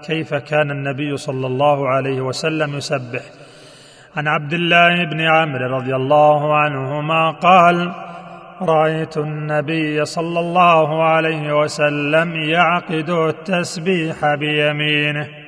كيف كان النبي صلى الله عليه وسلم يسبح؟ عن عبد الله بن عمرو رضي الله عنهما قال رأيت النبي صلى الله عليه وسلم يعقد التسبيح بيمينه.